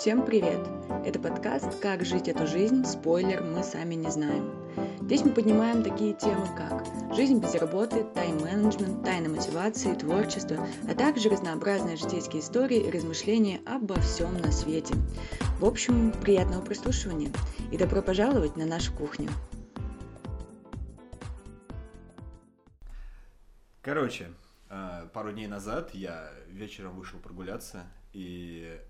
Всем привет! Это подкаст «Как жить эту жизнь?» Спойлер, мы сами не знаем. Здесь мы поднимаем такие темы, как жизнь без работы, тайм-менеджмент, тайна мотивации, творчество, а также разнообразные житейские истории и размышления обо всем на свете. В общем, приятного прослушивания и добро пожаловать на нашу кухню. Короче, э, пару дней назад я вечером вышел прогуляться, и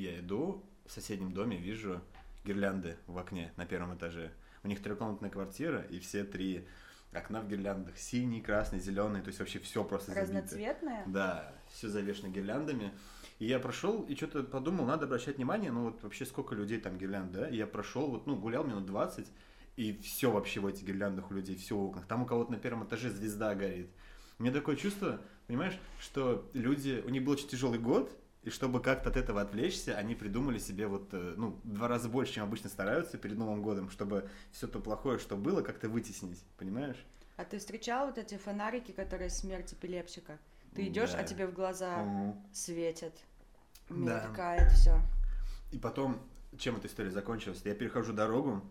я иду в соседнем доме, вижу гирлянды в окне на первом этаже. У них трехкомнатная квартира, и все три окна в гирляндах. Синий, красный, зеленый, то есть вообще все просто забито. Разноцветное? Да, все завешено гирляндами. И я прошел и что-то подумал, надо обращать внимание, ну вот вообще сколько людей там гирлянд, да? И я прошел, вот, ну, гулял минут 20, и все вообще в этих гирляндах у людей, все в окнах. Там у кого-то на первом этаже звезда горит. У меня такое чувство, понимаешь, что люди, у них был очень тяжелый год, и чтобы как-то от этого отвлечься, они придумали себе вот, э, ну, два раза больше, чем обычно стараются перед Новым годом, чтобы все то плохое, что было, как-то вытеснить, понимаешь? А ты встречал вот эти фонарики, которые смерть эпилепсика? Ты идешь, Да. а тебе в глаза Мгм. светят, Да. мелькает все. И потом, чем эта история закончилась? Я перехожу дорогу,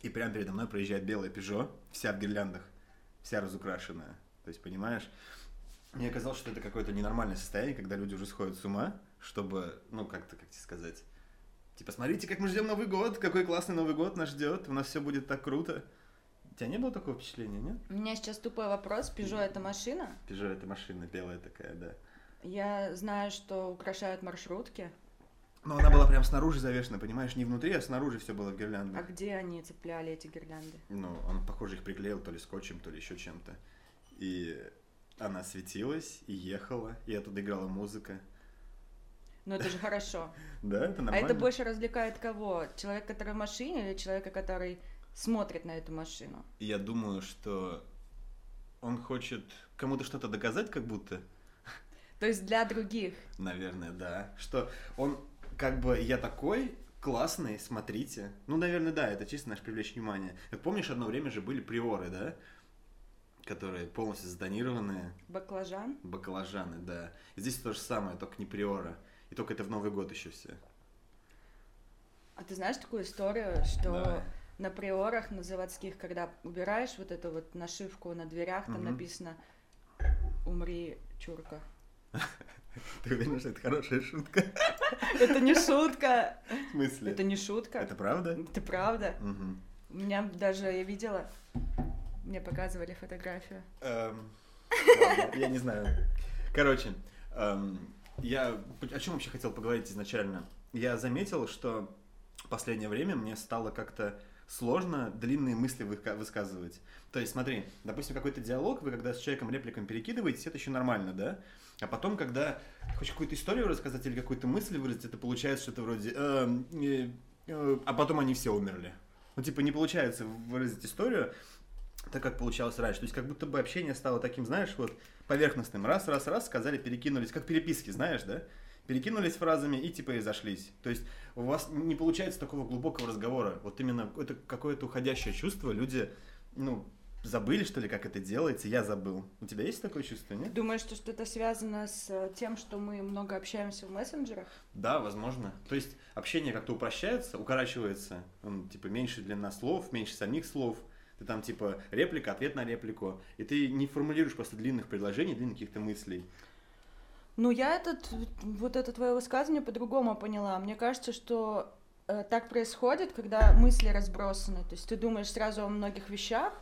и прямо передо мной проезжает белая Пежо, вся в гирляндах, вся разукрашенная. То есть, понимаешь, мне казалось, что это какое-то ненормальное состояние, когда люди уже сходят с ума, чтобы, ну, как-то, как тебе сказать, типа, смотрите, как мы ждем Новый год, какой классный Новый год нас ждет, у нас все будет так круто. У тебя не было такого впечатления, нет? У меня сейчас тупой вопрос. Пежо это машина? Пежо это машина белая такая, да. Я знаю, что украшают маршрутки. Но она была прям снаружи завешена, понимаешь, не внутри, а снаружи все было в А гирляндах. где они цепляли эти гирлянды? Ну, он, похоже, их приклеил то ли скотчем, то ли еще чем-то. И она светилась и ехала, и оттуда играла музыка. Ну это же хорошо. Да, это А нормально. это больше развлекает кого? Человек, который в машине или человека, который смотрит на эту машину? Я думаю, что он хочет кому-то что-то доказать, как будто, То есть для других. наверное, да. Что он как бы я такой классный, смотрите. Ну, наверное, да, это чисто наш привлечь внимание. Как помнишь, одно время же были приоры, да? Которые полностью затонированные. Баклажан? Баклажаны, да. Здесь то же самое, только не приора. И только это в Новый год еще все. А ты знаешь такую историю, что Давай. на приорах, на заводских, когда убираешь вот эту вот нашивку на дверях, там Мгм. написано «Умри, чурка». Ты уверена, что это хорошая шутка? Это не шутка. В смысле? Это не шутка. Это правда? Это правда. У меня даже, я видела, мне показывали фотографию. Эм, Я не знаю. Короче, эм, я о чем вообще хотел поговорить изначально? Я заметил, что в последнее время мне стало как-то сложно длинные мысли высказывать. То есть, смотри, допустим, какой-то диалог, вы когда с человеком репликами перекидываетесь, это еще нормально, да? А потом, когда хочешь какую-то историю рассказать или какую-то мысль выразить, это получается что-то вроде... «Эм, э, э», а потом они все умерли. Ну, типа, не получается выразить историю, так как получалось раньше. То есть как будто бы общение стало таким, знаешь, вот поверхностным. Раз, раз, раз, сказали, перекинулись, как переписки, знаешь, да? Перекинулись фразами и типа и зашлись. То есть у вас не получается такого глубокого разговора. Вот именно это какое-то уходящее чувство. Люди, ну, забыли, что ли, как это делается. Я забыл. У тебя есть такое чувство, нет? Думаешь, что что-то связано с э, тем, что мы много общаемся в мессенджерах? Да, возможно. То есть общение как-то упрощается, укорачивается. М, типа меньше длина слов, меньше самих слов. Ты там типа реплика, ответ на реплику. И ты не формулируешь просто длинных предложений, длинных каких-то мыслей. Ну, я этот, вот это твое высказывание по-другому поняла. Мне кажется, что э, так происходит, когда мысли разбросаны. То есть ты думаешь сразу о многих вещах,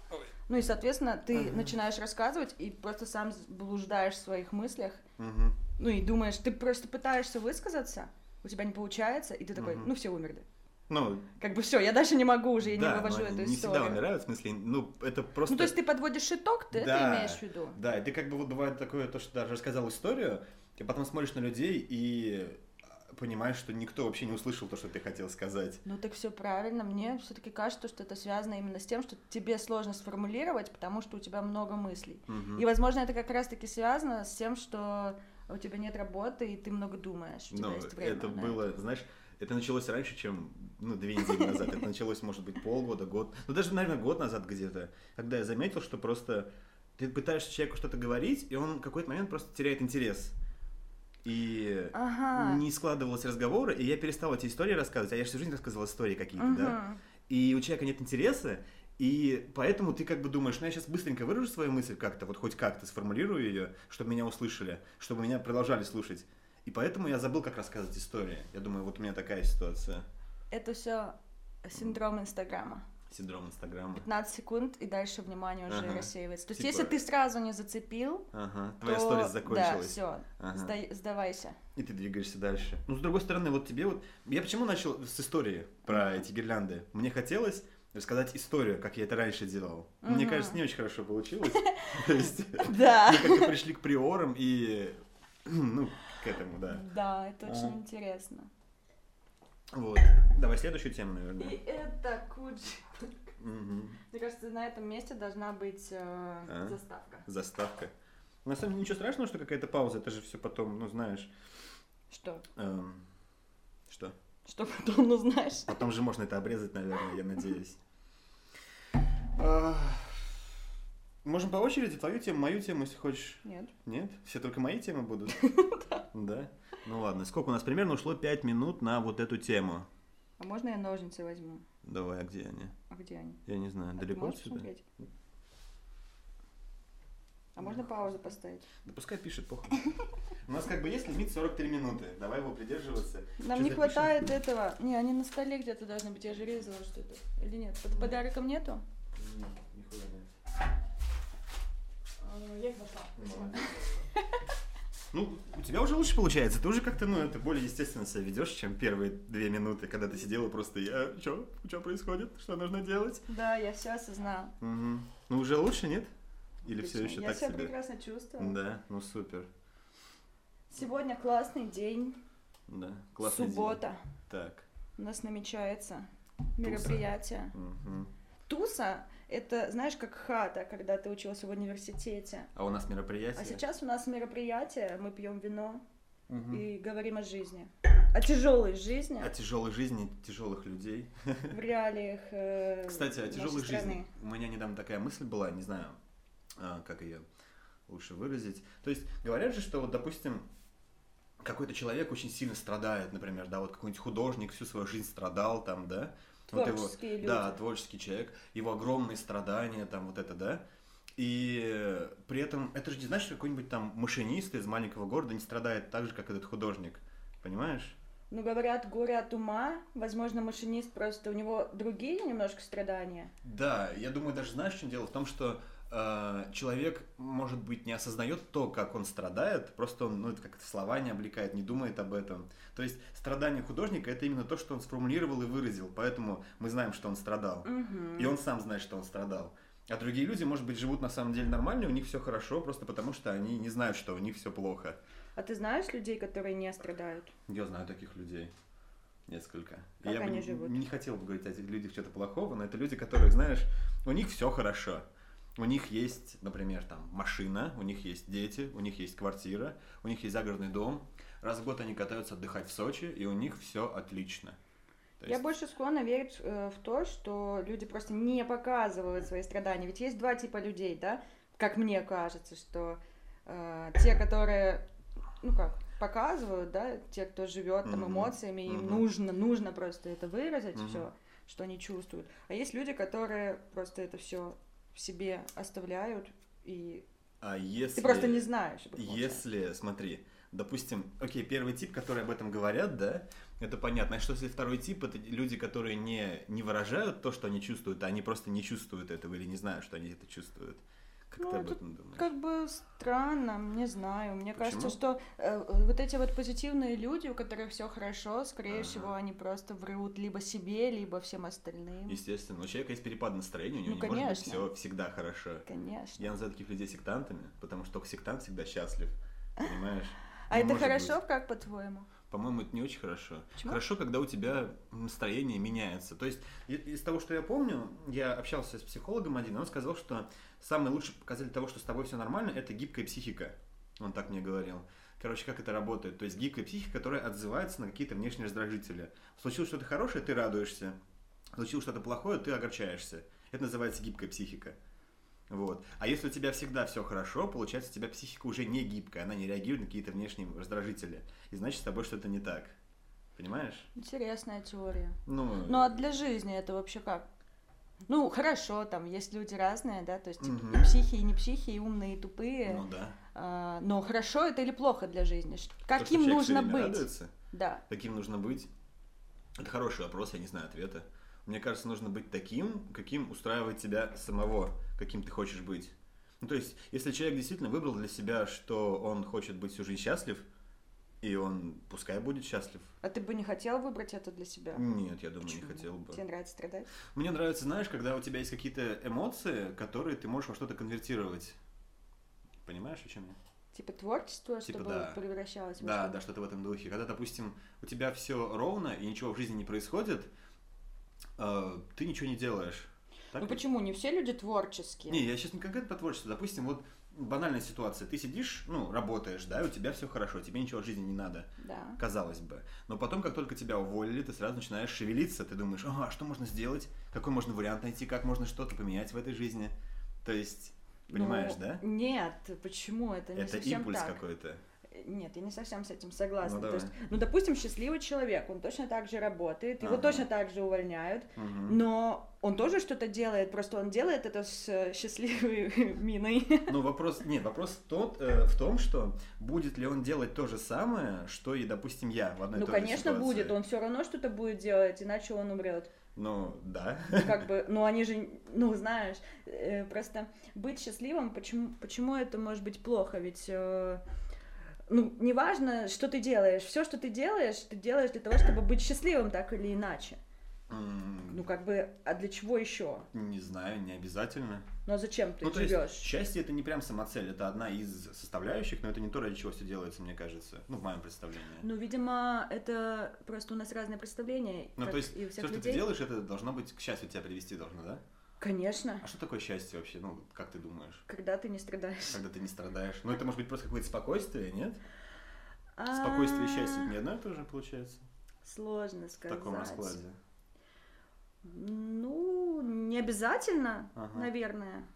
ну и, соответственно, ты Ага. начинаешь рассказывать и просто сам блуждаешь в своих мыслях. Мгм. Ну и думаешь, ты просто пытаешься высказаться, у тебя не получается, и ты такой, Мгм. ну все умерли. Ну, Как бы все, я дальше не могу уже, я да, не вывожу но эту они не всегда историю. умирают, в смысле, ну, это просто... Ну, то есть ты подводишь итог, ты это Да. имеешь в виду? Да, и ты как бы вот бывает такое, то, что даже рассказал историю, и потом смотришь на людей и понимаешь, что никто вообще не услышал то, что ты хотел сказать. Ну так все правильно. Мне все-таки кажется, что это связано именно с тем, что тебе сложно сформулировать, потому что у тебя много мыслей. Мгм. И, возможно, это как раз-таки связано с тем, что у тебя нет работы, и ты много думаешь. У тебя Ну, есть время. это на было, знаешь, это началось раньше, чем, ну, две недели назад. Это началось, может быть, полгода, год. Ну, даже, наверное, год назад где-то. Когда я заметил, что просто ты пытаешься человеку что-то говорить, и он в какой-то момент просто теряет интерес. и Ага. не складывалось разговора, и я перестал эти истории рассказывать, а я всю жизнь рассказывал истории какие-то, да? Мгм. И у человека нет интереса, и поэтому ты как бы думаешь, ну я сейчас быстренько выражу свою мысль как-то, вот хоть как-то сформулирую ее, чтобы меня услышали, чтобы меня продолжали слушать. И поэтому я забыл, как рассказывать истории. Я думаю, вот у меня такая ситуация. Это все синдром Инстаграма. Синдром Инстаграма. 15 секунд, и дальше внимание уже Ага. рассеивается. То есть, Типа- если ты сразу не зацепил, Ага, твоя то сторис да, закончилась. все, Ага. сдавайся. И ты двигаешься дальше. Ну, с другой стороны, вот тебе вот... Я почему начал с истории про эти гирлянды? Мне хотелось рассказать историю, как я это раньше делал. Мне Мгм. кажется, не очень хорошо получилось. То есть Да. мы как-то пришли к приорам и... Ну, к этому, да. Да, это А. очень интересно. Вот. Давай следующую тему, наверное. И это Куджи. Мне кажется, на этом месте должна быть э, А? заставка. Заставка. На самом деле ничего страшного, что какая-то пауза, это же все потом, ну знаешь. Что? эм, Что? Что потом, ну знаешь? Потом же можно это обрезать, наверное, я надеюсь. Можем по очереди твою тему, мою тему, если хочешь. Нет. Нет? Все только мои темы будут? Да. Ну ладно. Сколько у нас примерно ушло 5 минут на вот эту тему? А можно я ножницы возьму? Давай, а где они? А где они? Я не знаю, далеко отсюда? А можно паузу поставить? Да пускай пишет, похуй. У нас как бы есть лимит 43 минуты. Давай его придерживаться. Нам не хватает этого. Не, они на столе где-то должны быть. Я же резала что-то. Или нет? Под подарком нету? М, нихуя нет. Я их нашла. Ну, у тебя уже лучше получается. Ты уже как-то, ну, это более естественно себя ведешь, чем первые две минуты, когда ты сидела просто, я, что, что происходит, что нужно делать? Да, я все осознала. Мгм. Ну, уже лучше, нет? Или все Отлично. еще Я так себя себе? прекрасно чувствую. Да, ну супер. Сегодня классный день. Да, классный день. Суббота. Так. У нас намечается мероприятие. мгм. Туса — это, знаешь, как хата, когда ты учился в университете. А у нас мероприятие? А сейчас у нас мероприятие, мы пьем вино Мгм. и говорим о жизни. О тяжелой жизни О тяжелой жизни тяжелых людей. в реалиях э, Кстати, о тяжелой жизни. У меня недавно такая мысль была, не знаю, а, как ее лучше выразить. То есть говорят же, что вот, допустим, какой-то человек очень сильно страдает, например, да, вот какой-нибудь художник всю свою жизнь страдал там, да, вот его- люди. да, творческий человек, его огромные страдания, там вот это, да, и при этом это же не значит, что какой-нибудь там машинист из маленького города не страдает так же, как этот художник, понимаешь? Ну, говорят, горе от ума. Возможно, машинист просто у него другие немножко страдания. Да, я думаю, даже знаешь, в чем дело? В том, что человек, может быть, не осознает то, как он страдает, просто он, ну, это как-то слова не облекает, не думает об этом. То есть страдание художника это именно то, что он сформулировал и выразил, поэтому мы знаем, что он страдал. Мгм. И он сам знает, что он страдал. А другие люди, может быть, живут на самом деле нормально, у них все хорошо, просто потому что они не знают, что у них все плохо. А ты знаешь людей, которые не страдают? Я знаю таких людей. Несколько. И Как я бы они не, живут? не хотел бы говорить о этих людях что-то плохого, но это люди, которые, знаешь, у них все хорошо. У них есть, например, там машина, у них есть дети, у них есть квартира, у них есть загородный дом. Раз в год они катаются отдыхать в Сочи, и у них все отлично. То Я есть- больше склонна верить э, в то, что люди просто не показывают свои страдания. Ведь есть два типа людей, да? Как мне кажется, что э, те, которые, ну как, показывают, да, те, кто живет там эмоциями, им нужно, нужно просто это выразить, все, что они чувствуют. А есть люди, которые просто это все в себе оставляют, и А если... ты просто не знаешь. Если, смотри, допустим, окей, первый тип, который об этом говорят, да, это понятно. А что если второй тип, это люди, которые не, не выражают то, что они чувствуют, а они просто не чувствуют этого или не знают, что они это чувствуют? Как Ну, ты об это этом думаешь? Как бы странно, не знаю. Мне кажется, Почему? что э, вот эти вот позитивные люди, у которых все хорошо, скорее Ага. всего, они просто врут либо себе, либо всем остальным. Естественно, у человека есть перепад настроения, у него Ну, не может быть конечно. все всегда хорошо. Конечно. Я называю таких людей сектантами, потому что только сектант всегда счастлив, понимаешь? А это хорошо, быть. как по-твоему? По-моему, это не очень хорошо. Почему? Хорошо, когда у тебя настроение меняется. То есть, из того, что я помню, я общался с психологом один, и он сказал, что самый лучший показатель того, что с тобой все нормально, это гибкая психика. Он так мне говорил. Короче, как это работает? То есть гибкая психика, которая отзывается на какие-то внешние раздражители. Случилось что-то хорошее, ты радуешься. Случилось что-то плохое, ты огорчаешься. Это называется гибкая психика. Вот. А если у тебя всегда все хорошо, получается, у тебя психика уже не гибкая, она не реагирует на какие-то внешние раздражители. И значит, с тобой что-то не так. Понимаешь? Интересная теория. Ну, Ну а для жизни это вообще как? Ну, хорошо, там есть люди разные, да, то есть типа, Мгм. и психи, и не психи, и умные, и тупые. ну да. А, но хорошо это или плохо для жизни? То, Каким человек нужно быть? радуется, Да. каким нужно быть? Это хороший вопрос, я не знаю ответа. Мне кажется, нужно быть таким, каким устраивает тебя самого, каким ты хочешь быть. Ну, то есть, если человек действительно выбрал для себя, что он хочет быть всю жизнь счастлив, и он пускай будет счастлив. А ты бы не хотел выбрать это для себя? Нет, я думаю, Почему? не хотел бы. Тебе нравится страдать? Мне нравится, знаешь, когда у тебя есть какие-то эмоции, которые ты можешь во что-то конвертировать. Понимаешь, о чем я? Типа творчество, Типа чтобы да. превращалось в Да, что-то? да, что-то в этом духе. Когда, допустим, у тебя все ровно и ничего в жизни не происходит, э, ты ничего не делаешь. Так Ну ведь? почему? Не все люди творческие. Не, я сейчас не конкретно по творчеству. Допустим, вот банальная ситуация. Ты сидишь, ну, работаешь, да, и у тебя все хорошо, тебе ничего в жизни не надо, Да. казалось бы. Но потом, как только тебя уволили, ты сразу начинаешь шевелиться. Ты думаешь, ага, что можно сделать? Какой можно вариант найти? Как можно что-то поменять в этой жизни? То есть, понимаешь, Ну, да? Нет, почему? Это не Это совсем импульс какой-то. Нет, я не совсем с этим согласна. Ну, То есть, ну, допустим, счастливый человек, он точно так же работает, его Ага. точно так же увольняют, Мгм. но он тоже что-то делает, просто он делает это с э, счастливой миной. Ну, вопрос, нет, вопрос тот, э, в том, что будет ли он делать то же самое, что и, допустим, я в одной Ну, конечно, ситуации. будет, он все равно что-то будет делать, иначе он умрет. Ну, да. Как бы, ну они же, ну знаешь, э, просто быть счастливым, почему, почему это может быть плохо? Ведь, э, ну, неважно, что ты делаешь, все, что ты делаешь, ты делаешь для того, чтобы быть счастливым так или иначе. Ну, как бы, а для чего еще? Не знаю, не обязательно. Ну, а зачем ты ну, то есть, живешь? счастье это не прям самоцель, это одна из составляющих, но это не то, ради чего все делается, мне кажется. Ну, в моем представлении. Ну, видимо, это просто у нас разные представления, Ну, то есть, все, что ты делаешь, это должно быть к счастью тебя привести должно, да? Конечно, А что такое счастье вообще? Ну, как ты думаешь? когда ты не страдаешь. Когда ты не страдаешь? Ну, это может быть просто какое-то спокойствие, нет? Спокойствие и счастье не А, одно и то же получается? Сложно В сказать. таком раскладе. Ну, не обязательно, Ага. наверное.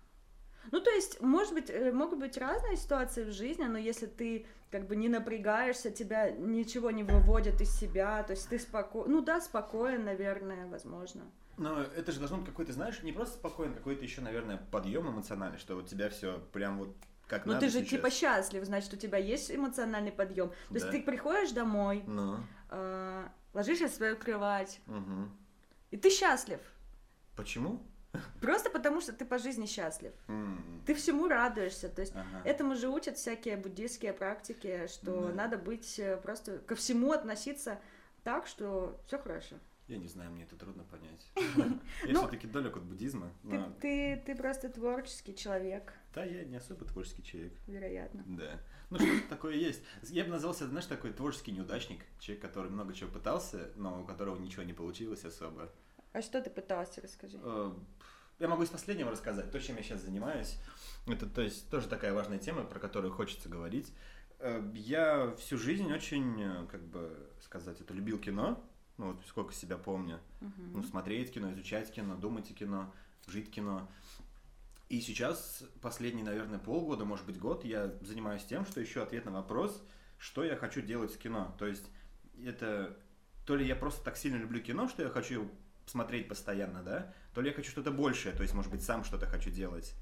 Ну, то есть, может быть, э, могут быть разные ситуации в жизни, но если ты как бы не напрягаешься, тебя ничего не выводит из себя, то есть ты спокоен, ну да, спокоен, наверное, возможно. Но это же должно быть какой-то, знаешь, не просто спокойно, какой-то еще, наверное, подъем эмоциональный, что вот тебя все прям вот как Ну, ты же сейчас. типа счастлив, значит, у тебя есть эмоциональный подъем. То есть Да. ты приходишь домой, Ну, э, ложишься в свою кровать, угу. и ты счастлив. Почему? Просто потому, что ты по жизни счастлив. М, Ты всему радуешься. То есть ага. Этому же учат всякие буддийские практики, что Да. надо быть э, просто ко всему относиться так, что все хорошо. Я не знаю, мне это трудно понять. Я Ну, все-таки далек от буддизма. Ты, просто творческий человек, Да, я не особо творческий человек. вероятно. Да. Ну, что такое есть. Я бы назвал себя, знаешь, такой творческий неудачник. Человек, который много чего пытался, но у которого ничего не получилось особо. А что ты пытался, расскажи? Э, Я могу из последнего рассказать, то, чем я сейчас занимаюсь. Это, то есть, тоже такая важная тема, про которую хочется говорить. Э, Я всю жизнь очень, э, как бы сказать, это любил кино. Ну, вот сколько себя помню. Мгм. Ну, смотреть кино, изучать кино, думать о кино, жить кино. И сейчас, последние, наверное, полгода, может быть, год, я занимаюсь тем, что ищу ответ на вопрос, что я хочу делать в кино. То есть, это то ли я просто так сильно люблю кино, что я хочу смотреть постоянно, да, то ли я хочу что-то большее, то есть, может быть, сам что-то хочу делать.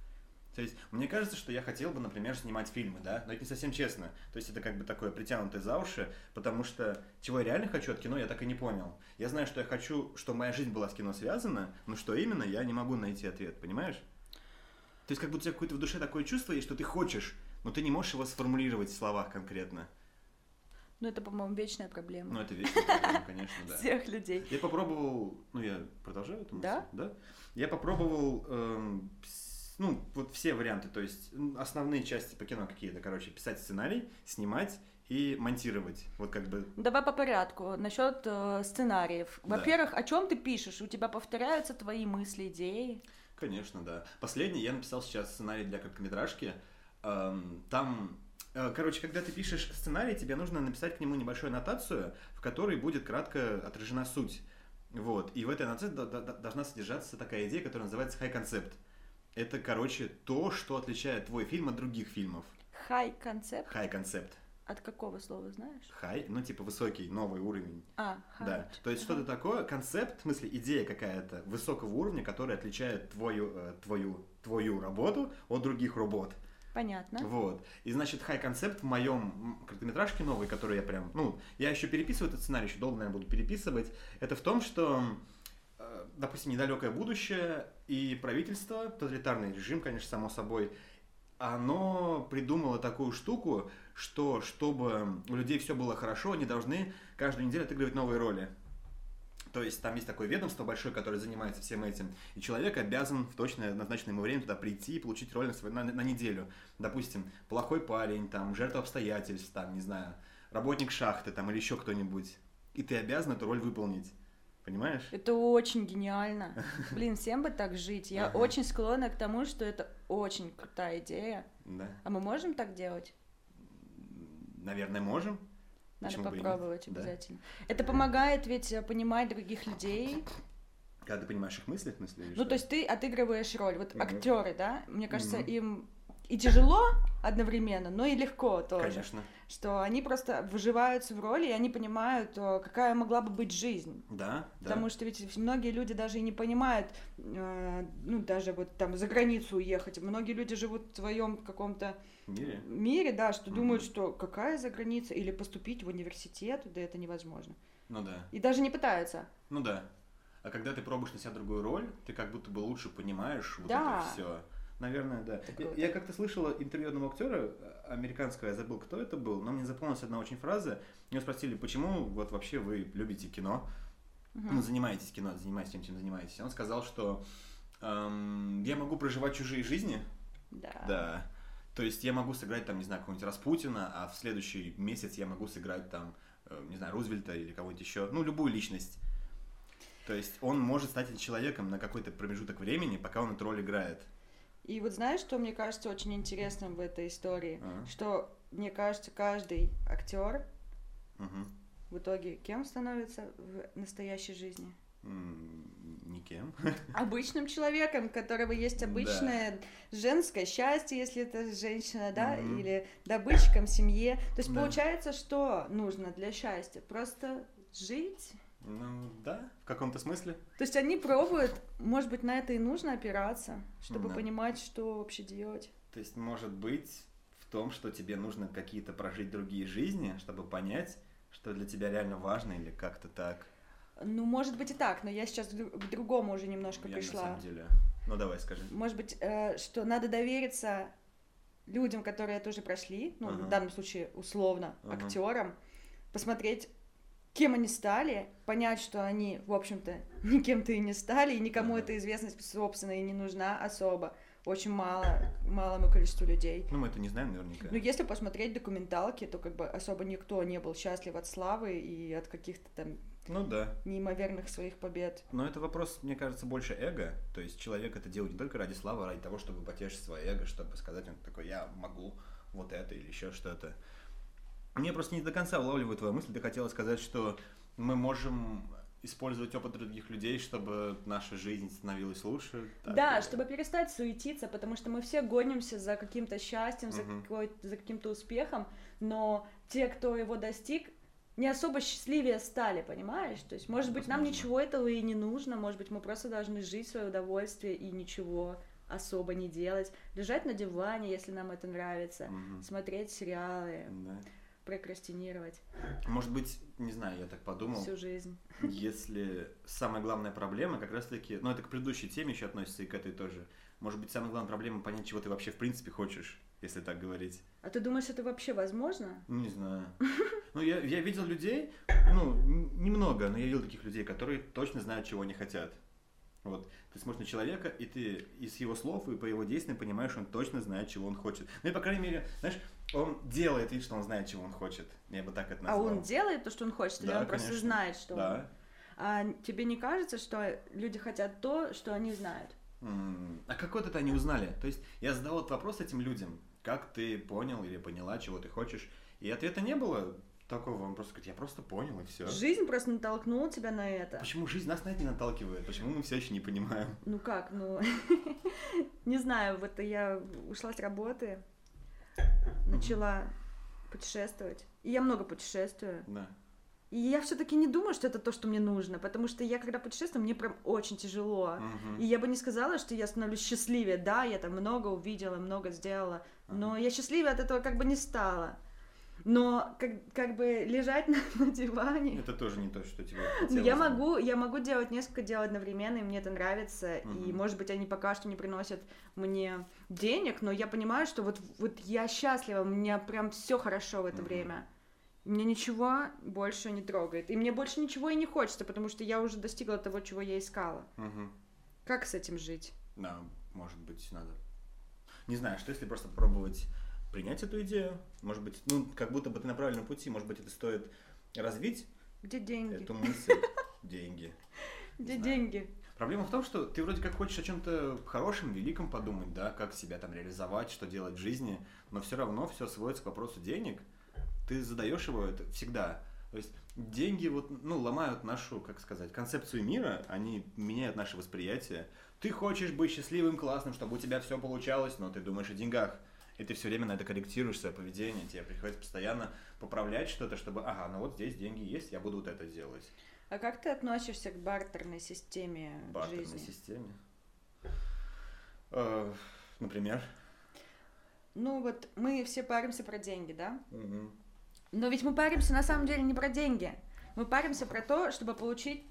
То есть, мне кажется, что я хотел бы, например, снимать фильмы, да, но это не совсем честно. То есть, это как бы такое притянутое за уши, потому что чего я реально хочу от кино, я так и не понял. Я знаю, что я хочу, что моя жизнь была с кино связана, но что именно, я не могу найти ответ, понимаешь? То есть, как будто у тебя какое-то в душе такое чувство есть, что ты хочешь, но ты не можешь его сформулировать в словах конкретно. Ну, это, по-моему, вечная проблема Ну, это вечная проблема, конечно, да. всех людей. Я попробовал, ну я продолжаю эту мысль? Да? Да. Я попробовал, эм, ну вот все варианты, то есть основные части по кино какие-то, короче, писать сценарий, снимать и монтировать, вот как бы. Давай по порядку. Насчет э, сценариев. Да. Во-первых, о чем ты пишешь? У тебя повторяются твои мысли, идеи? Конечно, да. Последний я написал сейчас сценарий для короткометражки. Эм, там, э, короче, когда ты пишешь сценарий, тебе нужно написать к нему небольшую аннотацию, в которой будет кратко отражена суть. Вот. И в этой аннотации до- до- должна содержаться такая идея, которая называется high concept. Это, короче, то, что отличает твой фильм от других фильмов. High концепт. High концепт. От какого слова знаешь? High, ну типа высокий, новый уровень. А, high. Да. То есть что-то такое, концепт, в смысле идея какая-то высокого уровня, которая отличает твою, э, твою, твою работу от других работ. Понятно. Вот. И значит, хай концепт в моем короткометражке новый, который я прям, ну, я еще переписываю этот сценарий, еще долго, наверное, буду переписывать. Это в том, что, э, допустим, недалекое будущее и правительство, тоталитарный режим, конечно, само собой, оно придумало такую штуку, что чтобы у людей все было хорошо, они должны каждую неделю отыгрывать новые роли. То есть там есть такое ведомство большое, которое занимается всем этим. И человек обязан в точное назначенное ему время туда прийти и получить роль на, свой, на, на неделю. Допустим, плохой парень, там, жертва обстоятельств, там, не знаю, работник шахты там, или еще кто-нибудь. И ты обязан эту роль выполнить. Понимаешь? Это очень гениально. Блин, всем бы так жить. Я Ага. очень склонна к тому, что это очень крутая идея. Да. А мы можем так делать? Наверное, можем. Надо Почему попробовать Да. обязательно. Это помогает ведь э, понимать других людей. Когда ты понимаешь их мысли, в смысле, или Ну, что? то есть ты отыгрываешь роль. Вот актеры, да, мне кажется, Мгм. им и тяжело одновременно, но и легко тоже. Конечно. Что они просто выживаются в роли, и они понимают, э, какая могла бы быть жизнь. Да, да. Потому что ведь многие люди даже и не понимают, э, ну, даже вот там за границу уехать. Многие люди живут в своем каком-то мире. мире, да, что Мгм. думают, что какая за граница, или поступить в университет, да это невозможно. Ну да. И даже не пытаются. Ну да. А когда ты пробуешь на себя другую роль, ты как будто бы лучше понимаешь вот Да. это все. Наверное, да. Я, я как-то слышала интервью одного актера э, американского, я забыл, кто это был, но мне запомнилась одна очень фраза. Меня спросили, почему вот вообще вы любите кино, Мгм. ну, занимаетесь кино, занимаетесь тем, чем занимаетесь. Он сказал, что эм, я могу проживать чужие жизни, Да. да. То есть я могу сыграть там, не знаю, какого-нибудь Распутина, а в следующий месяц я могу сыграть там, э, не знаю, Рузвельта или кого-нибудь еще, ну, любую личность. То есть он может стать человеком на какой-то промежуток времени, пока он эту роль играет. И вот знаешь, что мне кажется очень интересным в этой истории? А. Что, мне кажется, каждый актер Мгм. в итоге кем становится в настоящей жизни? Никем. Обычным человеком, у которого есть Да. обычное женское счастье, если это женщина, да, Мгм. или добытчиком в семье. То есть Да. получается, что нужно для счастья? Просто жить. Ну, да, в каком-то смысле. То есть они пробуют, может быть, на это и нужно опираться, чтобы Да. понимать, что вообще делать. То есть, может быть, в том, что тебе нужно какие-то прожить другие жизни, чтобы понять, что для тебя реально важно или как-то так. Ну, может быть и так, но я сейчас к дру- к другому уже немножко Я пришла. на самом деле. Ну, давай, скажи. Может быть, э, что надо довериться людям, которые это уже прошли, ну, Ага. в данном случае условно Ага. актерам, посмотреть, кем они стали, понять, что они, в общем-то, никем-то и не стали, и никому эта известность, собственно, и не нужна особо. Очень мало, малому количеству людей. Ну, мы это не знаем наверняка. Но если посмотреть документалки, то как бы особо никто не был счастлив от славы и от каких-то там Ну да. неимоверных своих побед. Но это вопрос, мне кажется, больше эго. То есть человек это делает не только ради славы, а ради того, чтобы потешить свое эго, чтобы сказать, он такой, я могу вот это или еще что-то. Мне просто не до конца улавливаю твою мысль. Ты хотела сказать, что мы можем использовать опыт других людей, чтобы наша жизнь становилась лучше. так Да, или- чтобы перестать суетиться, потому что мы все гонимся за каким-то счастьем, за, Мгм. какой- за каким-то успехом, но те, кто его достиг, не особо счастливее стали, понимаешь? То есть, может быть, нам Возможно. ничего этого и не нужно, может быть, мы просто должны жить в свое удовольствие и ничего особо не делать, лежать на диване, если нам это нравится, Мгм. смотреть сериалы, Да. Прокрастинировать Может быть, не знаю, я так подумал, всю жизнь. если самая главная проблема как раз-таки, ну это к предыдущей теме еще относится и к этой тоже, может быть, самая главная проблема понять, чего ты вообще в принципе хочешь, если так говорить. А ты думаешь, это вообще возможно? Ну, не знаю. Ну, я, я видел людей, ну, немного, но я видел таких людей, которые точно знают, чего они хотят. Вот. Ты смотришь на человека, и ты из его слов и по его действиям понимаешь, он точно знает, чего он хочет. Ну, и, по крайней мере, знаешь, он делает вид, что он знает, чего он хочет. Я бы так это А назвал. он делает то, что он хочет, или Да, он просто конечно. знает, что он Да. А тебе не кажется, что люди хотят то, что они знают? А как вот это они узнали? То есть я задал этот вопрос этим людям. Как ты понял или поняла, чего ты хочешь? И ответа не было. такого? Он просто говорит, я просто понял, и все. Жизнь просто натолкнула тебя на это. Почему жизнь нас на это не наталкивает? Почему мы все еще не понимаем? Ну как, ну... Не знаю, вот я ушла с работы, начала путешествовать. И я много путешествую. Да. И я все-таки не думаю, что это то, что мне нужно, потому что я, когда путешествую, мне прям очень тяжело. Мгм. И я бы не сказала, что я становлюсь счастливее. Да, я там много увидела, много сделала, но я счастливее от этого как бы не стала. Но как, как бы лежать на, на диване. Это тоже не то, что тебе Ну, хотелось я могу, я могу делать несколько дел одновременно, и мне это нравится. И, Мгм. может быть, они пока что не приносят мне денег, но я понимаю, что вот, вот я счастлива, у меня прям все хорошо в это Мгм. время. Мне ничего больше не трогает. И мне больше ничего и не хочется, потому что я уже достигла того, чего я искала. Мгм. Как с этим жить? Да, может быть, надо. Не знаю, что если просто пробовать принять эту идею, может быть, ну, как будто бы ты на правильном пути, может быть, это стоит развить Где деньги? эту мысль. Деньги. Где деньги? Проблема в том, что ты вроде как хочешь о чем-то хорошем, великом подумать, да, как себя там реализовать, что делать в жизни, но все равно все сводится к вопросу денег. Ты задаешь его это всегда. То есть деньги вот, ну, ломают нашу, как сказать, концепцию мира, они меняют наше восприятие. Ты хочешь быть счастливым, классным, чтобы у тебя все получалось, но ты думаешь о деньгах. И ты все время на это корректируешь свое поведение, тебе приходится постоянно поправлять что-то, чтобы, ага, ну вот здесь деньги есть, я буду вот это делать. А как ты относишься к бартерной системе бартерной жизни? системе. Э, Например. Ну вот мы все паримся про деньги, да? Мгм. Но ведь мы паримся на самом деле не про деньги. Мы паримся про то, чтобы получить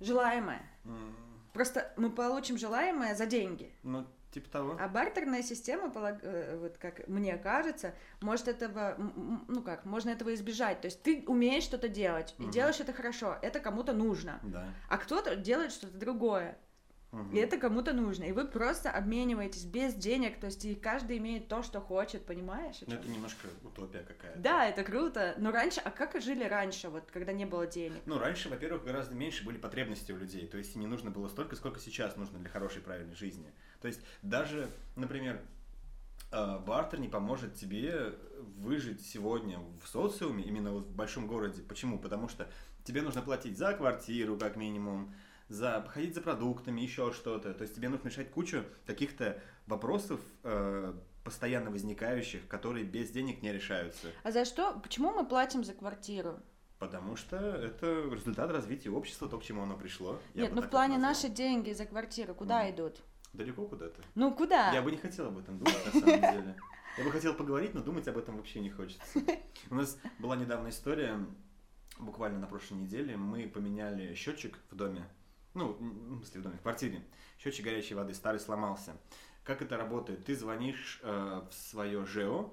желаемое. М, Просто мы получим желаемое за деньги. Ну, типа того. А бартерная система, э, вот как мне кажется, может этого, ну как, можно этого избежать. То есть ты умеешь что-то делать, и Мгм. делаешь это хорошо, это кому-то нужно. Да. А кто-то делает что-то другое, Мгм. и это кому-то нужно. И вы просто обмениваетесь без денег, то есть и каждый имеет то, что хочет, понимаешь? Ну, это немножко утопия какая-то. Да, это круто. Но раньше, а как жили раньше, вот когда не было денег? Ну, раньше, во-первых, гораздо меньше были потребности у людей. То есть, и не нужно было столько, сколько сейчас нужно для хорошей, правильной жизни. То есть, даже, например, э, бартер не поможет тебе выжить сегодня в социуме, именно вот в большом городе. Почему? Потому что тебе нужно платить за квартиру, как минимум, за ходить за продуктами, еще что-то. То есть тебе нужно решать кучу каких-то вопросов, э, постоянно возникающих, которые без денег не решаются. А за что? Почему мы платим за квартиру? Потому что это результат развития общества, то, к чему оно пришло. Нет, ну в плане наши деньги за квартиру куда Мгм. идут? Далеко куда-то. Ну куда? Я бы не хотел об этом думать, на самом деле. Я бы хотел поговорить, но думать об этом вообще не хочется. У нас была недавно история, буквально на прошлой неделе, мы поменяли счетчик в доме, ну, в смысле в доме, в квартире. Счетчик горячей воды старый сломался. Как это работает? Ты звонишь э, в свое ЖЭО,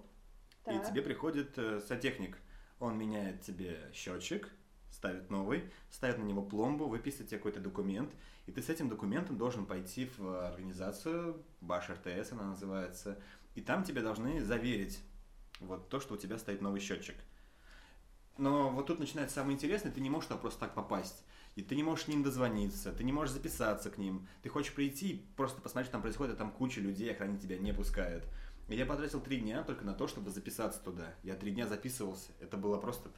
и Так. тебе приходит э, сантехник. Он меняет тебе счетчик, ставит новый, ставит на него пломбу, выписывает тебе какой-то документ, и ты с этим документом должен пойти в организацию, Баш РТС она называется, и там тебе должны заверить вот то, что у тебя стоит новый счетчик. Но вот тут начинается самое интересное, ты не можешь туда просто так попасть. И ты не можешь к ним дозвониться, ты не можешь записаться к ним. Ты хочешь прийти просто посмотреть, что там происходит, а там куча людей, охранник тебя не пускает. И я потратил три дня только на то, чтобы записаться туда. Я три дня записывался. Это было просто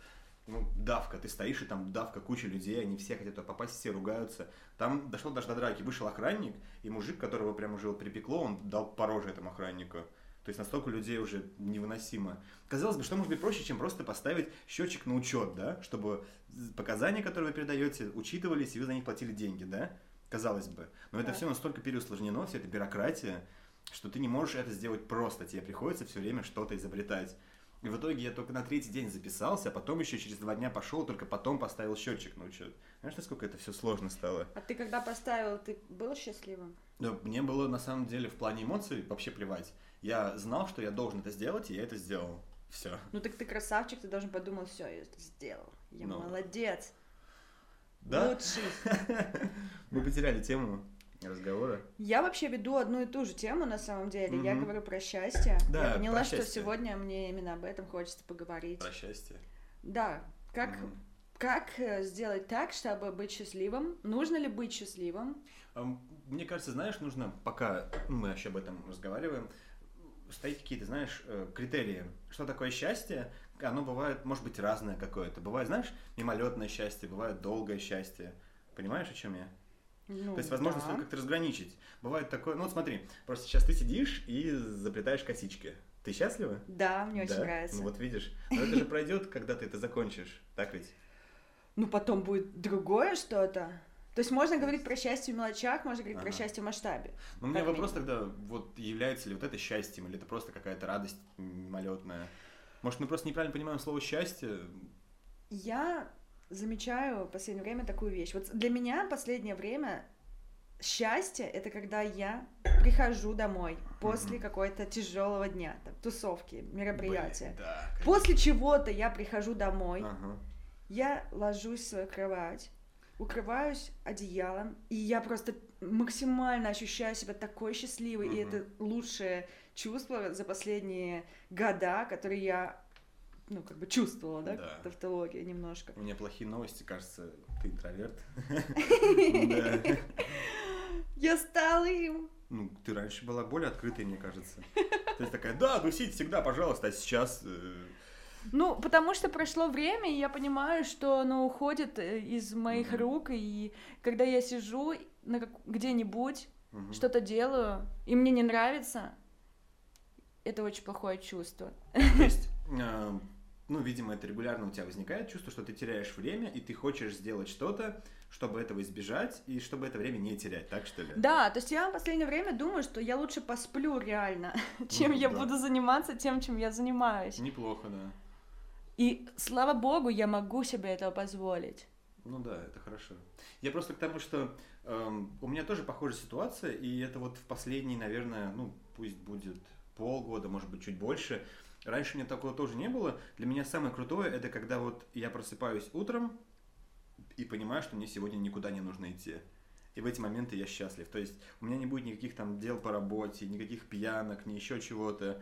ну, давка. Ты стоишь, и там давка, куча людей, они все хотят туда попасть, все ругаются. Там дошло даже до драки. Вышел охранник, и мужик, которого прям уже припекло, он дал по роже этому охраннику. То есть настолько людей уже невыносимо. Казалось бы, что может быть проще, чем просто поставить счетчик на учет, да, чтобы показания, которые вы передаете, учитывались, и вы за них платили деньги, да? Казалось бы. Но это Так. все настолько переусложнено, вся эта бюрократия, что ты не можешь это сделать просто. Тебе приходится все время что-то изобретать. И в итоге я только на третий день записался, а потом еще через два дня пошел, только потом поставил счетчик на учет. Знаешь, насколько это все сложно стало? А ты когда поставил, ты был счастливым? Да, мне было на самом деле в плане эмоций вообще плевать. Я знал, что я должен это сделать, и я это сделал. Все. Ну так ты красавчик, ты должен подумал, все, я это сделал. Я Ну. молодец. Да? Лучший. Мы потеряли тему разговора. Я вообще веду одну и ту же тему на самом деле. Я Мгм. говорю про счастье. Да, Я поняла, про что счастье. сегодня мне именно об этом хочется поговорить. Про счастье. Да. Как, Мгм. как э, сделать так, чтобы быть счастливым? Нужно ли быть счастливым? Мне кажется, знаешь, нужно, пока мы еще об этом разговариваем, стоит какие-то, знаешь, э, критерии. Что такое счастье? оно бывает, может быть, разное какое-то. Бывает, знаешь, мимолетное счастье, бывает долгое счастье. Понимаешь, о чем я? Ну, То есть, возможно, да. как-то разграничить. Бывает такое, ну вот смотри, просто сейчас ты сидишь и заплетаешь косички. Ты счастлива? Да, мне очень Да? нравится. Ну вот видишь, но это же пройдет, когда ты это закончишь, так ведь? Ну, потом будет другое что-то. То есть можно говорить про счастье в мелочах, можно говорить про Ага. счастье в масштабе. Ну, у меня вопрос тогда, вот является ли вот это счастьем, или это просто какая-то радость мимолетная? Может, мы просто неправильно понимаем слово счастье? Я замечаю в последнее время такую вещь. Вот для меня последнее время счастье это когда я прихожу домой после Мгм. какой-то тяжелого дня, там, тусовки, мероприятия. Блин, да, После чего-то я прихожу домой, Ага. я ложусь в свою кровать, укрываюсь одеялом, и я просто максимально ощущаю себя такой счастливой, и Мгм. это лучшее чувство за последние года, которые я, ну, как бы чувствовала, да, Да. тавтология немножко. У меня плохие новости, кажется, ты интроверт. Я стала им. Ну, ты раньше была более открытой, мне кажется. То есть такая, да, дусить всегда, пожалуйста, а сейчас... э, Ну, потому что прошло время, и я понимаю, что оно уходит э, из моих рук, и когда я сижу где-нибудь, что-то делаю, и мне не нравится, это очень плохое чувство. То есть, э, ну, видимо, это регулярно у тебя возникает чувство, что ты теряешь время, и ты хочешь сделать что-то, чтобы этого избежать, и чтобы это время не терять, так что ли? Да, то есть я в последнее время думаю, что я лучше посплю реально, чем Ну, я да. буду заниматься тем, чем я занимаюсь. Неплохо, да. И слава богу, я могу себе этого позволить. Ну да, это хорошо. Я просто к тому, что эм, у меня тоже похожая ситуация, и это вот в последние, наверное, ну пусть будет полгода, может быть чуть больше. Раньше у меня такого тоже не было. Для меня самое крутое это когда вот я просыпаюсь утром и понимаю, что мне сегодня никуда не нужно идти. И в эти моменты я счастлив. То есть у меня не будет никаких там дел по работе, никаких пьянок, ни еще чего-то.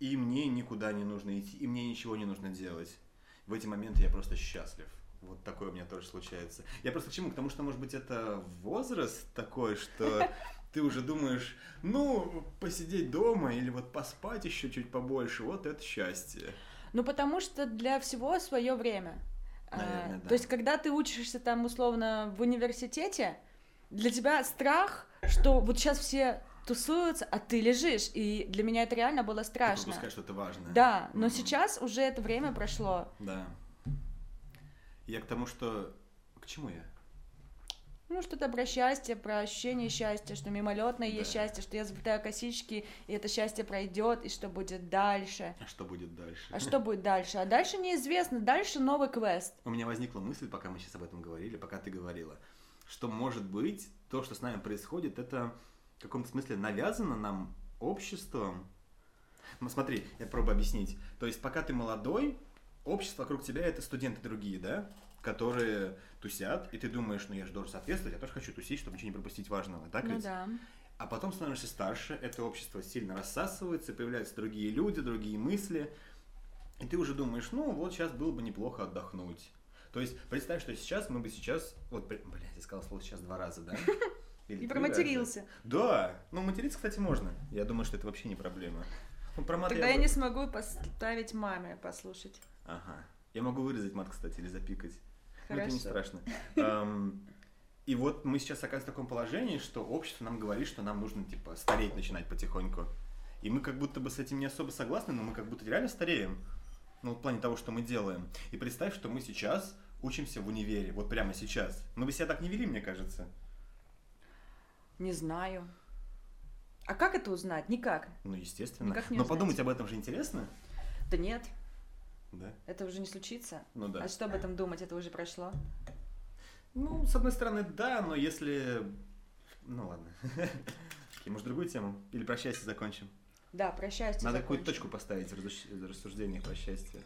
И мне никуда не нужно идти, и мне ничего не нужно делать. В эти моменты я просто счастлив. Вот такое у меня тоже случается. Я просто к чему? К тому, что, может быть, это возраст такой, что ты уже думаешь, ну, посидеть дома или вот поспать еще чуть побольше, вот это счастье. Ну, потому что для всего свое время. А, Наверное, да. То есть, когда ты учишься там условно в университете, для тебя страх, что вот сейчас все тусуются, а ты лежишь. И для меня это реально было Ты страшно. пропускаешь что-то важное. Да, но Мгм. сейчас уже это время прошло. Да. Я к тому, что... К чему я? Ну, что-то про счастье, про ощущение счастья, что мимолетное есть Да. счастье, что я заплетаю косички, и это счастье пройдет, и что будет дальше. А что будет дальше? А что будет дальше? А дальше неизвестно. Дальше новый квест. У меня возникла мысль, пока мы сейчас об этом говорили, пока ты говорила, что, может быть, то, что с нами происходит, это в каком-то смысле навязано нам обществом. Ну, смотри, я пробую объяснить. То есть, пока ты молодой, общество вокруг тебя это студенты другие, да? Которые тусят, и ты думаешь, ну я же должен соответствовать, я тоже хочу тусить, чтобы ничего не пропустить важного, так ну ведь? да. А потом становишься старше, это общество сильно рассасывается, появляются другие люди, другие мысли. И ты уже думаешь, ну вот сейчас было бы неплохо отдохнуть. То есть представь, что сейчас мы бы сейчас... Вот, блядь, я сказал слово сейчас два раза, да? Или И проматерился. раза. Да, ну материться, кстати, можно. Я думаю, что это вообще не проблема. Ну, про мат Тогда я я не смогу поставить маме послушать. Ага. Я могу вырезать мат, кстати, или запикать. Ну, это не Хорошо. страшно. И вот мы сейчас оказываемся в таком положении, что общество нам говорит, что нам нужно, типа, стареть начинать потихоньку. И мы как будто бы с этим не особо согласны, но мы как будто реально стареем. Ну, в плане того, что мы делаем. И представь, что мы сейчас учимся в универе, вот прямо сейчас. Мы бы себя так не вели, мне кажется. Не знаю. А как это узнать? Никак. Ну, естественно. Никак не Но узнать. подумать об этом же интересно. Да нет, Да? это уже не случится. Ну да. А что об этом думать? Это уже прошло. Ну, с одной стороны, да, но если... Ну, ладно. Может, другую тему? Или про счастье закончим? Да, про счастье Надо какую-то точку поставить в рассуждениях про счастье.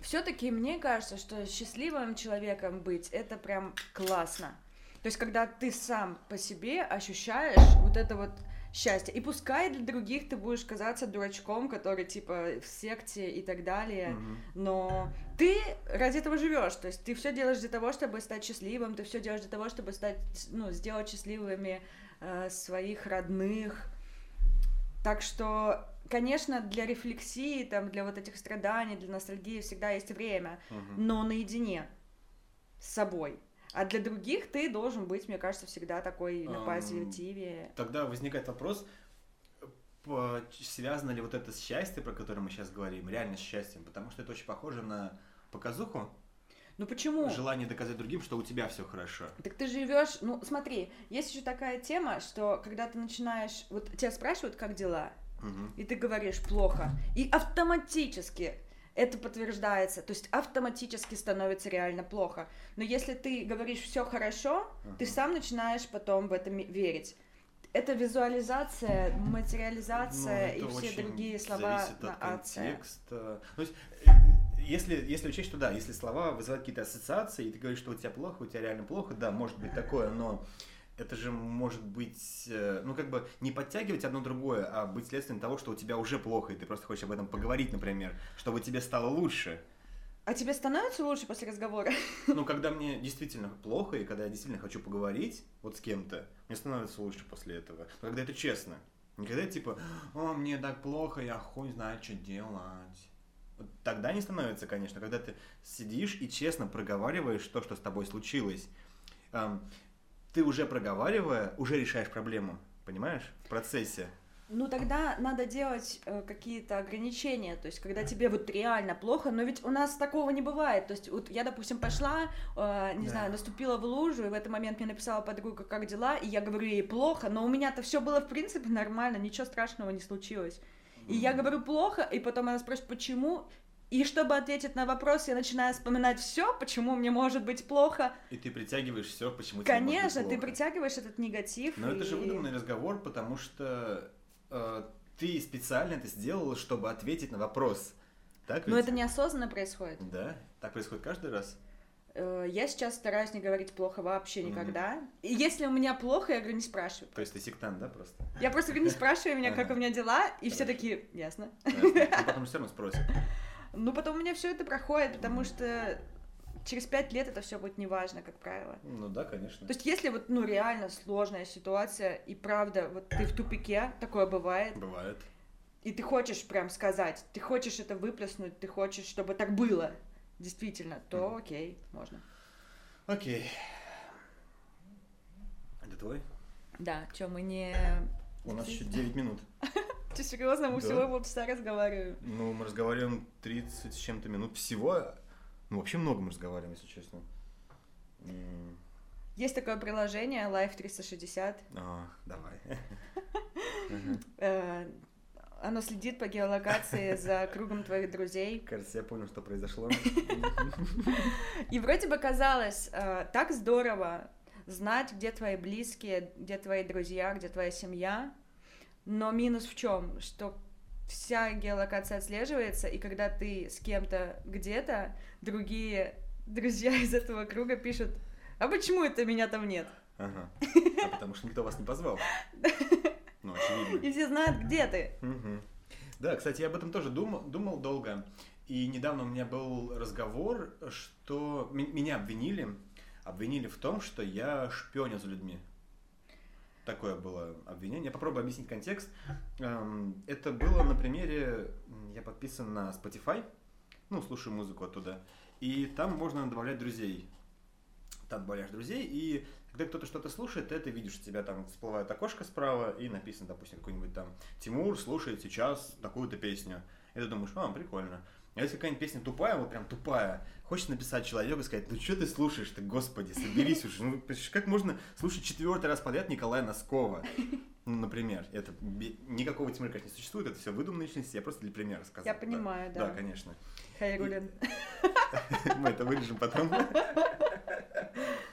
Все-таки мне кажется, что счастливым человеком быть это прям классно. То есть, когда ты сам по себе ощущаешь вот это вот счастье. И пускай для других ты будешь казаться дурачком, который типа в секте и так далее, Мгм. но ты ради этого живешь. То есть ты все делаешь для того, чтобы стать счастливым, ты все делаешь для того, чтобы стать, ну, сделать счастливыми э, своих родных. Так что, конечно, для рефлексии, там, для вот этих страданий, для ностальгии всегда есть время, Мгм. но наедине с собой. А для других ты должен быть, мне кажется, всегда такой на позитиве. Тогда возникает вопрос, связано ли вот это счастье, про которое мы сейчас говорим, реально с счастьем, потому что это очень похоже на показуху, Ну почему? желание доказать другим, что у тебя все хорошо. Так ты живешь, ну смотри, есть еще такая тема, что когда ты начинаешь, вот тебя спрашивают, как дела, Мгм. и ты говоришь плохо, и автоматически это подтверждается, то есть автоматически становится реально плохо. Но если ты говоришь все хорошо, ты Ага. сам начинаешь потом в это верить. Это визуализация, материализация Ну, и это все очень другие слова зависит на от ация. контекста. То есть, э, если, если учесть, что да, если слова вызывают какие-то ассоциации, и ты говоришь, что у тебя плохо, у тебя реально плохо, да, может быть такое, но это же может быть, э, ну, как бы не подтягивать одно другое, а быть следствием того, что у тебя уже плохо, и ты просто хочешь об этом поговорить, например, чтобы тебе стало лучше. А тебе становится лучше после разговора? Ну, когда мне действительно плохо, и когда я действительно хочу поговорить вот с кем-то, мне становится лучше после этого. Но когда это честно. Не когда типа, о, мне так плохо, я хуй знает, что делать. Вот тогда не становится, конечно, когда ты сидишь и честно проговариваешь то, что с тобой случилось. Ты уже проговаривая, уже решаешь проблему. Понимаешь? В процессе. Ну тогда надо делать э, какие-то ограничения, то есть когда тебе вот реально плохо, но ведь у нас такого не бывает, то есть вот я, допустим, пошла, э, не Да. знаю, наступила в лужу, и в этот момент мне написала подруга, как дела, и я говорю ей плохо, но у меня-то все было в принципе нормально, ничего страшного не случилось. И я говорю плохо, и потом она спрашивает, почему, и чтобы ответить на вопрос, я начинаю вспоминать все, почему мне может быть плохо. И ты притягиваешь все, почему тебе может быть Конечно, ты плохо. притягиваешь этот негатив. Но это же и- выдуманный разговор, потому что э, ты специально это сделала, чтобы ответить на вопрос. Так Но ведь? это неосознанно происходит. Да? Так происходит каждый раз? Э, Я сейчас стараюсь не говорить плохо вообще никогда. И если у меня плохо, я говорю, не спрашивай. То есть ты сектант, да, просто? Я просто говорю, не спрашивай меня, как у меня дела, и все такие, ясно. Ясно. Но потом все равно спросят. Ну, потом у меня все это проходит, потому что через пять лет это все будет неважно, как правило. Ну да, конечно. То есть, если вот, ну, реально сложная ситуация, и правда, вот ты в тупике, такое бывает, Бывает. и ты хочешь прям сказать, ты хочешь это выплеснуть, ты хочешь, чтобы так было, действительно, то Мгм. окей, можно. Окей. Это твой? Да, что мы не... У нас еще 9 минут. Ты серьезно, мы Да. всего полчаса разговариваем. Ну, мы разговариваем 30 с чем-то минут всего. Ну, вообще много мы разговариваем, если честно. Есть такое приложение Life 360. а, давай. Э, Оно следит по геолокации за кругом твоих друзей. Кажется, я понял, что произошло. И вроде бы казалось э, так здорово знать, где твои близкие, где твои друзья, где твоя семья. Но минус в чем? Что вся геолокация отслеживается, и когда ты с кем-то где-то, другие друзья из этого круга пишут, а почему это меня там нет? Ага. А потому что никто вас не позвал. Ну, очевидно. И все знают, где ты. Мгм. Да, кстати, я об этом тоже думал, думал долго. И недавно у меня был разговор, что меня обвинили, обвинили в том, что я шпионю за людьми. Такое было обвинение. Я попробую объяснить контекст. Эм, Это было на примере, я подписан на Spotify, ну, слушаю музыку оттуда, и там можно добавлять друзей. Там добавляешь друзей, и когда кто-то что-то слушает, ты это видишь, у тебя там всплывает окошко справа, и написано, допустим, какой-нибудь там Тимур слушает сейчас такую-то песню. И ты думаешь, а, прикольно. А если какая-нибудь песня тупая, вот прям тупая, хочешь написать человеку и сказать, ну что ты слушаешь ты, господи, соберись уже. Ну, как можно слушать четвертый раз подряд Николая Носкова? Ну, например, это никакого Тимура, конечно, не существует, это все выдуманные личности, я просто для примера сказал. Я да. понимаю, Да, да. конечно. Хайрулин. Мы это вырежем потом.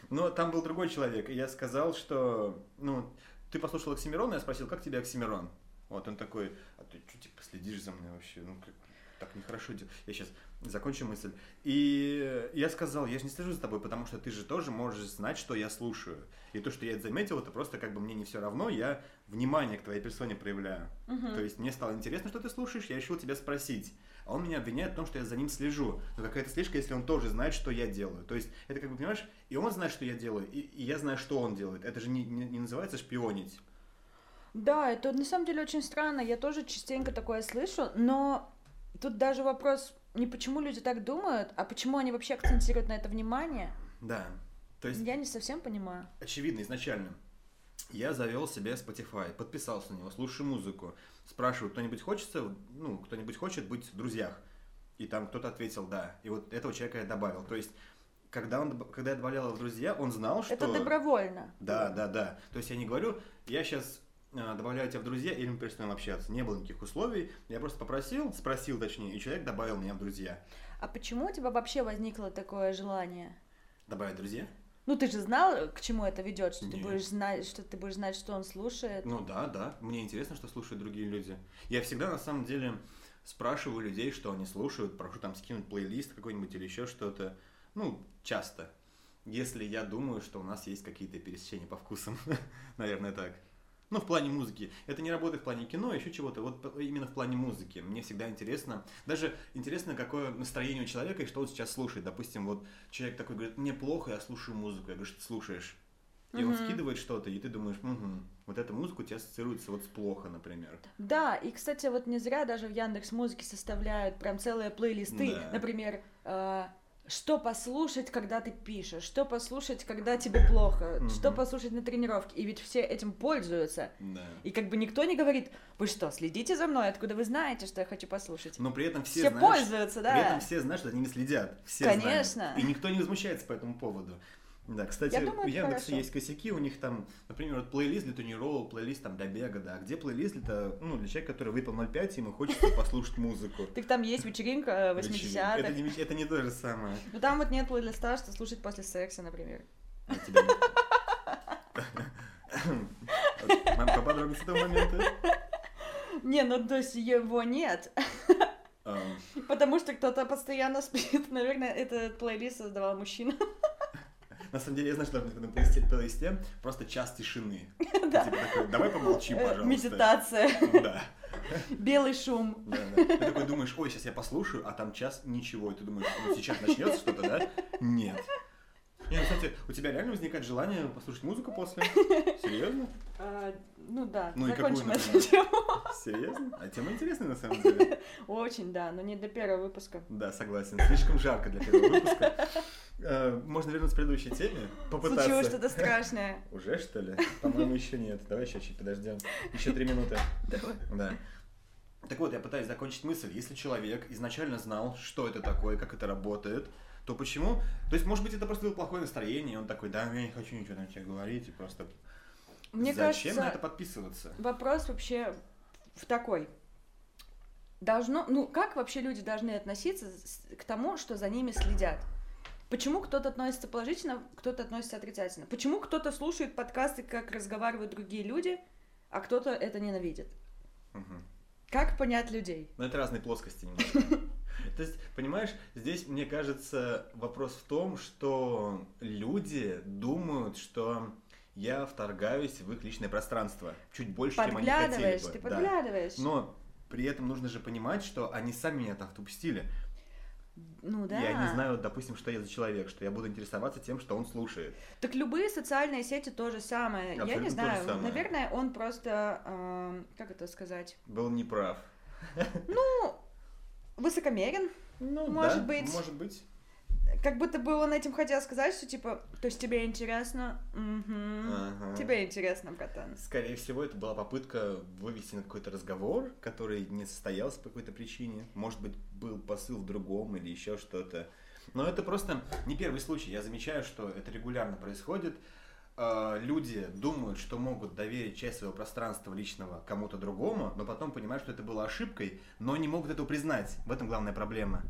Но там был другой человек, и я сказал, что, ну, ты послушал Оксимирона, я спросил, как тебе Оксимирон? Вот он такой, а ты что, типа, следишь за мной вообще? Ну, как, так нехорошо. дел- Я сейчас закончу мысль. И я сказал, я же не слежу за тобой, потому что ты же тоже можешь знать, что я слушаю. И то, что я это заметил, это просто как бы мне не все равно, я внимание к твоей персоне проявляю. Мгм. То есть мне стало интересно, что ты слушаешь, я решил тебя спросить. А он меня обвиняет в том, что я за ним слежу. Но какая-то слежка, если он тоже знает, что я делаю. То есть это как бы, понимаешь, и он знает, что я делаю, и, и я знаю, что он делает. Это же не, не- не называется шпионить. Да, это на самом деле очень странно. Я тоже частенько такое слышу, но тут даже вопрос не почему люди так думают, а почему они вообще акцентируют на это внимание. Да. То есть, Я не совсем понимаю. очевидно, изначально я завел себе Spotify, подписался на него, слушаю музыку, спрашиваю, кто-нибудь хочется, ну, кто-нибудь хочет быть в друзьях? И там кто-то ответил «да». И вот этого человека я добавил. То есть, когда, он, когда я добавлял его в друзья, он знал, что... Это добровольно. Да, да, да. То есть я не говорю, я сейчас добавляю тебя в друзья или мы перестанем общаться. Не было никаких условий. Я просто попросил, спросил точнее, и человек добавил меня в друзья. А почему у тебя вообще возникло такое желание? Добавить друзья? Ну, ты же знал, к чему это ведет, что ты Нет. будешь знать, что ты будешь знать, что он слушает. Ну да, да. Мне интересно, что слушают другие люди. Я всегда на самом деле спрашиваю людей, что они слушают, прошу там скинуть плейлист какой-нибудь или еще что-то. Ну, часто. Если я думаю, что у нас есть какие-то пересечения по вкусам. Наверное, так. Ну, в плане музыки. Это не работает в плане кино, еще чего-то. Вот именно в плане музыки. Мне всегда интересно. Даже интересно, какое настроение у человека и что он сейчас слушает. Допустим, вот человек такой говорит, мне плохо, я слушаю музыку. Я говорю, что ты слушаешь? И он Мгм. скидывает что-то, и ты думаешь, «Мгм, вот эта музыка у тебя ассоциируется вот с плохо, например. Да, и, кстати, вот не зря даже в Яндекс Музыке составляют прям целые плейлисты. Да. Например, э, что послушать, когда ты пишешь, что послушать, когда тебе плохо, Мгм. что послушать на тренировке. И ведь все этим пользуются. Да. И как бы никто не говорит, вы что, следите за мной, откуда вы знаете, что я хочу послушать. Но при этом все, Все, знаешь, пользуются, да. При этом все знают, что они не следят. Все Конечно. знают. И никто не возмущается по этому поводу. Да, кстати, Я думаю, у это Яндекса хорошо. есть косяки, у них там, например, вот плейлист для тренировок, плейлист там для бега, да. Где плейлист для, ну, для человека, который выпил 0,5, и ему хочется послушать музыку. Так там есть вечеринка э, Это 80-х. не, это не то же самое. Ну там вот нет плейлиста, что слушать после секса, например. А Нам поподробнее с этого момента. Не, ну то есть его нет, А, потому что кто-то постоянно спит. Наверное, этот плейлист создавал мужчина. На самом деле, я знаю, что в этом плейлисте, просто час тишины. Да. Типа такой, давай помолчим, Э, пожалуйста. Медитация, Да. белый шум. Да, да. Ты такой думаешь, ой, сейчас я послушаю, а там час ничего. И ты думаешь, ну сейчас начнется что-то, да? Нет. Не, ну, кстати, у тебя реально возникает желание послушать музыку после? Серьезно? А, ну да, Ну закончим эту тему. Серьезно? А тема интересная на самом деле. Очень, да, но не для первого выпуска. Да, согласен. Слишком жарко для первого выпуска. Э, Можно вернуться к предыдущей теме? Случилось Попытаться. что-то страшное. Уже что ли? По-моему, еще нет. Давай еще чуть подождем. Еще три минуты. Давай. Да. Так вот, я пытаюсь закончить мысль. Если человек изначально знал, что это такое, как это работает, то почему? То есть, может быть, это просто было плохое настроение, и он такой, да, я не хочу ничего на тебя говорить, и просто... Мне Зачем на это кажется, подписываться? вопрос вообще в такой. Должно, ну как вообще люди должны относиться к тому, что за ними следят? Почему кто-то относится положительно, кто-то относится отрицательно? Почему кто-то слушает подкасты, как разговаривают другие люди, а кто-то это ненавидит? Мгм. Как понять людей? Но это разные плоскости немножко. То есть, понимаешь, здесь, мне кажется, вопрос в том, что люди думают, что я вторгаюсь в их личное пространство чуть больше, чем они хотели Подглядываешь, бы. ты Да. подглядываешь. Но при этом нужно же понимать, что они сами меня так упустили. Ну да. Я не знаю, допустим, что я за человек, что я буду интересоваться тем, что он слушает. Так любые социальные сети то же самое. Я Абсолютно не то же знаю. Наверное, он просто, эм, как это сказать, Был неправ. ну, высокомерен. Ну, Может да, быть. Может быть. Как будто бы он этим хотел сказать, что типа, то есть тебе интересно, Мгм. Ага. тебе интересно, братан. Скорее всего, это была попытка вывести на какой-то разговор, который не состоялся по какой-то причине. Может быть, был посыл в другом или еще что-то. Но это просто не первый случай. Я замечаю, что это регулярно происходит. Э, Люди думают, что могут доверить часть своего пространства личного кому-то другому, но потом понимают, что это было ошибкой, но не могут этого признать. В этом главная проблема.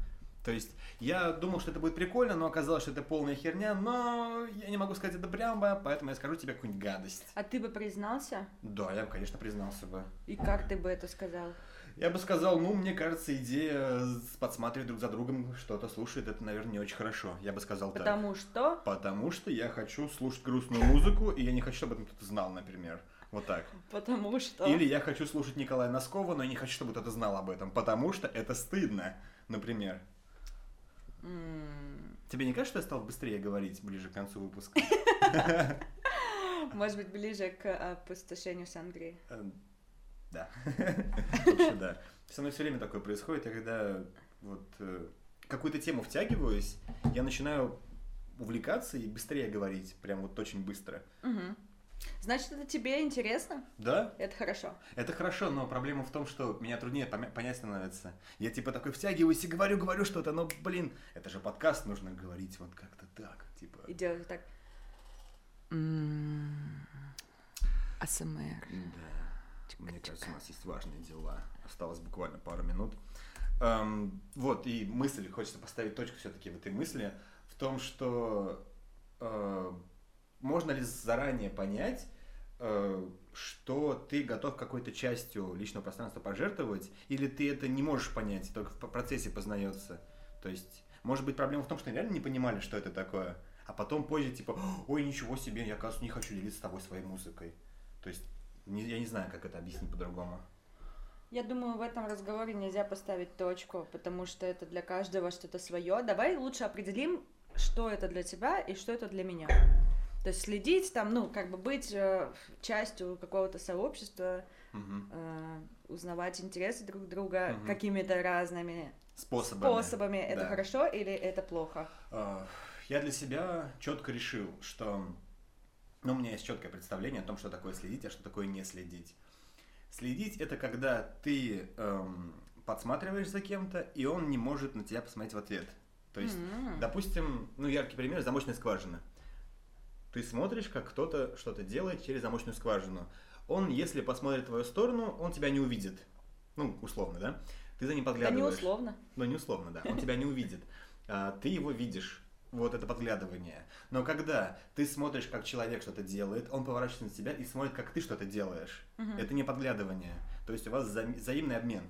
То есть я думал, что это будет прикольно, но оказалось, что это полная херня, но я не могу сказать это прямо, поэтому я скажу тебе какую-нибудь гадость. А ты бы признался? Да, я бы, конечно, признался бы. И как ты бы это сказал? Я бы сказал, ну, мне кажется, идея подсматривать друг за другом, что-то слушает, это, наверное, не очень хорошо. Я бы сказал так. Потому что... Потому что я хочу слушать грустную музыку, и я не хочу, чтобы об этом кто-то знал, например. Вот так. Потому что... Или я хочу слушать Николая Носкова, но я не хочу, чтобы кто-то знал об этом, потому что это стыдно, например. Тебе не кажется, что я стал быстрее говорить ближе к концу выпуска? Может быть, ближе к опустошению сангрии. Да. Вообще, да. Со мной все время такое происходит, и когда вот э, какую-то тему втягиваюсь, я начинаю увлекаться и быстрее говорить, прям вот очень быстро. Угу. Значит, это тебе интересно? Да. Это хорошо. Это хорошо, но проблема в том, что меня труднее понять становится. Я типа такой втягиваюсь и говорю, говорю что-то, но, блин, это же подкаст, нужно говорить вот как-то так, типа. И делать так. АСМР. Да. Мне кажется, у нас есть важные дела. Осталось буквально пару минут. Эм, вот, и мысль, хочется поставить точку все-таки в этой мысли, в том, что э, можно ли заранее понять, э, что ты готов какой-то частью личного пространства пожертвовать, или ты это не можешь понять, только в процессе познается. То есть, может быть, проблема в том, что они реально не понимали, что это такое, а потом позже, типа, ой, ничего себе, я, оказывается, не хочу делиться с тобой своей музыкой. То есть, не, я не знаю, как это объяснить по-другому. Я думаю, в этом разговоре нельзя поставить точку, потому что это для каждого что-то свое. Давай лучше определим, что это для тебя и что это для меня. То есть следить там, ну, как бы быть э, частью какого-то сообщества, угу. э, узнавать интересы друг друга угу. какими-то разными способами. способами. Это да. хорошо или это плохо? Uh, я для себя четко решил, что ну, у меня есть четкое представление о том, что такое следить, а что такое не следить. Следить это когда ты эм, подсматриваешь за кем-то, и он не может на тебя посмотреть в ответ. То есть, mm-hmm. допустим, ну, яркий пример замочная скважина. Ты смотришь, как кто-то что-то делает через замочную скважину. Он, если посмотрит в твою сторону, он тебя не увидит. Ну, условно, да? Ты за ним подглядываешь. Да не условно. Ну, не условно, да. Он тебя не увидит. А, ты его видишь. Вот это подглядывание. Но когда ты смотришь, как человек что-то делает, он поворачивается на тебя и смотрит, как ты что-то делаешь. Угу. Это не подглядывание. То есть у вас вза- взаимный обмен.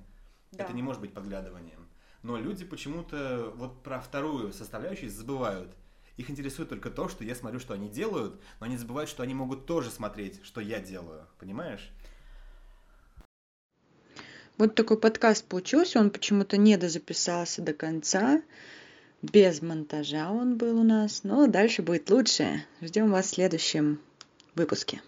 Да. Это не может быть подглядыванием. Но люди почему-то вот про вторую составляющую забывают. Их интересует только то, что я смотрю, что они делают, но они забывают, что они могут тоже смотреть, что я делаю. Понимаешь? Вот такой подкаст получился, он почему-то не дозаписался до конца. Без монтажа он был у нас, но дальше будет лучше. Ждем вас в следующем выпуске.